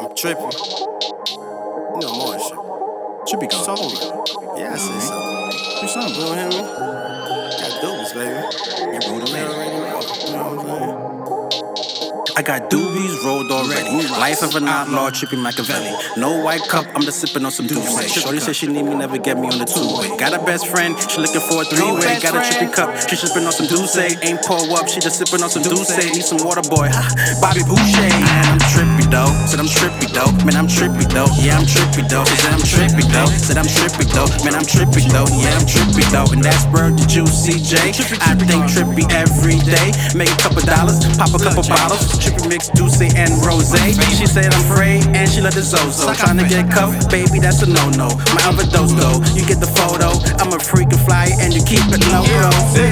I'm tripping. You know more shit. Trippy gone. Solar. Yeah, I said something. Do something. You hear me? Got doobies, baby. I got doobies rolled already. Life of an outlaw, uh-huh. tripping Machiavelli. No white cup, I'm just sipping on some Dusse. Shorty said she need me, never get me on the two way. Got a best friend, she looking for a three way. Got a trippy cup, she sipping on some Dusse. Ain't pour up, she just sipping on some Dusse. Need some water, boy. Bobby Boucher. Man, I'm trippy though. Said I'm trippy though. Man, I'm trippy though. Yeah, I'm trippy though. Said I'm trippy though. Said I'm trippy though. Man, I'm trippy though. Yeah, I'm trippy though. And that's word the Juicy J. I think trippy every day. Make a couple dollars, pop a couple bottles. Trippy mix Dusse and Rose. She said I'm free and she let the Zozo. Trying to get cuffed, baby, that's a no no. My overdose though. You get the photo. I'm a freak and fly and you keep it low.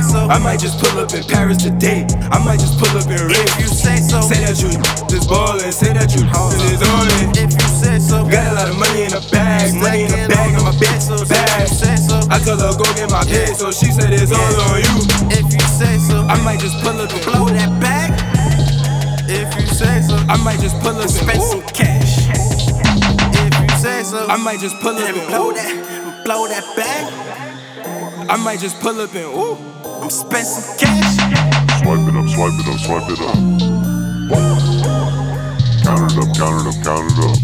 So. I might just pull up in Paris today. I might just pull up in Rio. If you say so. Say that you just ballin', say that you is on it. If you say so. Got a lot of money in the bag, money in the bag, on my bitch so bag. Say so. I told her go get my pay, so she said it's all on you. If you say so. I might just pull up and blow that back. If you say so. I might just pull up and Spend some cash. If you say so. I might just pull up and blow that, blow that back. I might just pull up and ooh. I'm spend cash. Swipe it up, swipe it up, swipe it up. Count it up, count it up, count it up.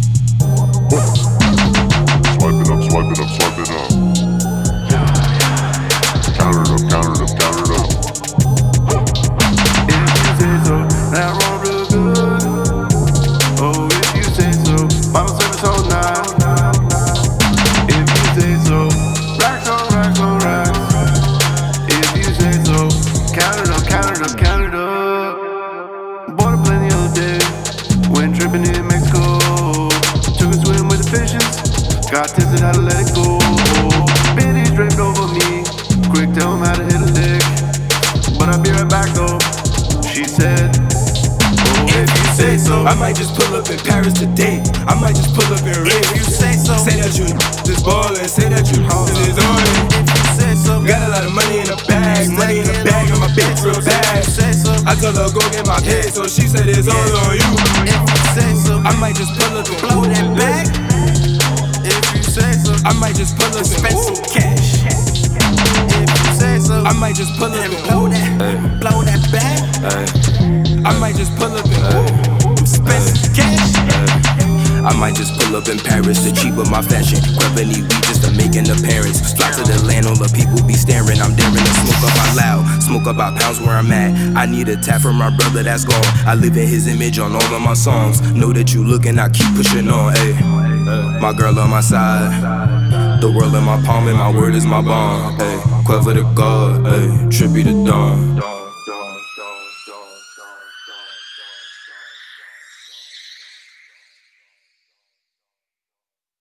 Swipe it up, swipe it up, swipe it up. Tripping in Mexico. Took a swim with the fishes, got tested how to let it go. Benny's draped over me, quick tell him how to hit a lick. But I'll be right back though. She said, Oh, if you say so. I might just pull up in Paris today. I might just pull up in Rio. If you say so. Say that you just ballin', say that you is on it. If you say so. Got a lot of money in the bag, money in the bag, on my bitch real bad. Say so. I told her go get my pay, so she said it's all on you. I might just pull up and blow that back. If you say so. I might just pull up and Spend some cash. If you say so. I might just pull up and blow that, blow that back. I might just pull up and. Spend some cash. I might just pull up in Paris to cheap with my fashion. Grabbing these weed just to make an appearance. Fly to the land, all the people be staring. I'm daring to smoke up out smoke about pounds where I'm at. I need a tap from my brother that's gone. I live in his image on all of my songs. Know that you looking, I keep pushing on. Ayy, my girl on my side. The world in my palm and my word is my bond. Ayy, Quiver to God, ayy, trippy to dawn.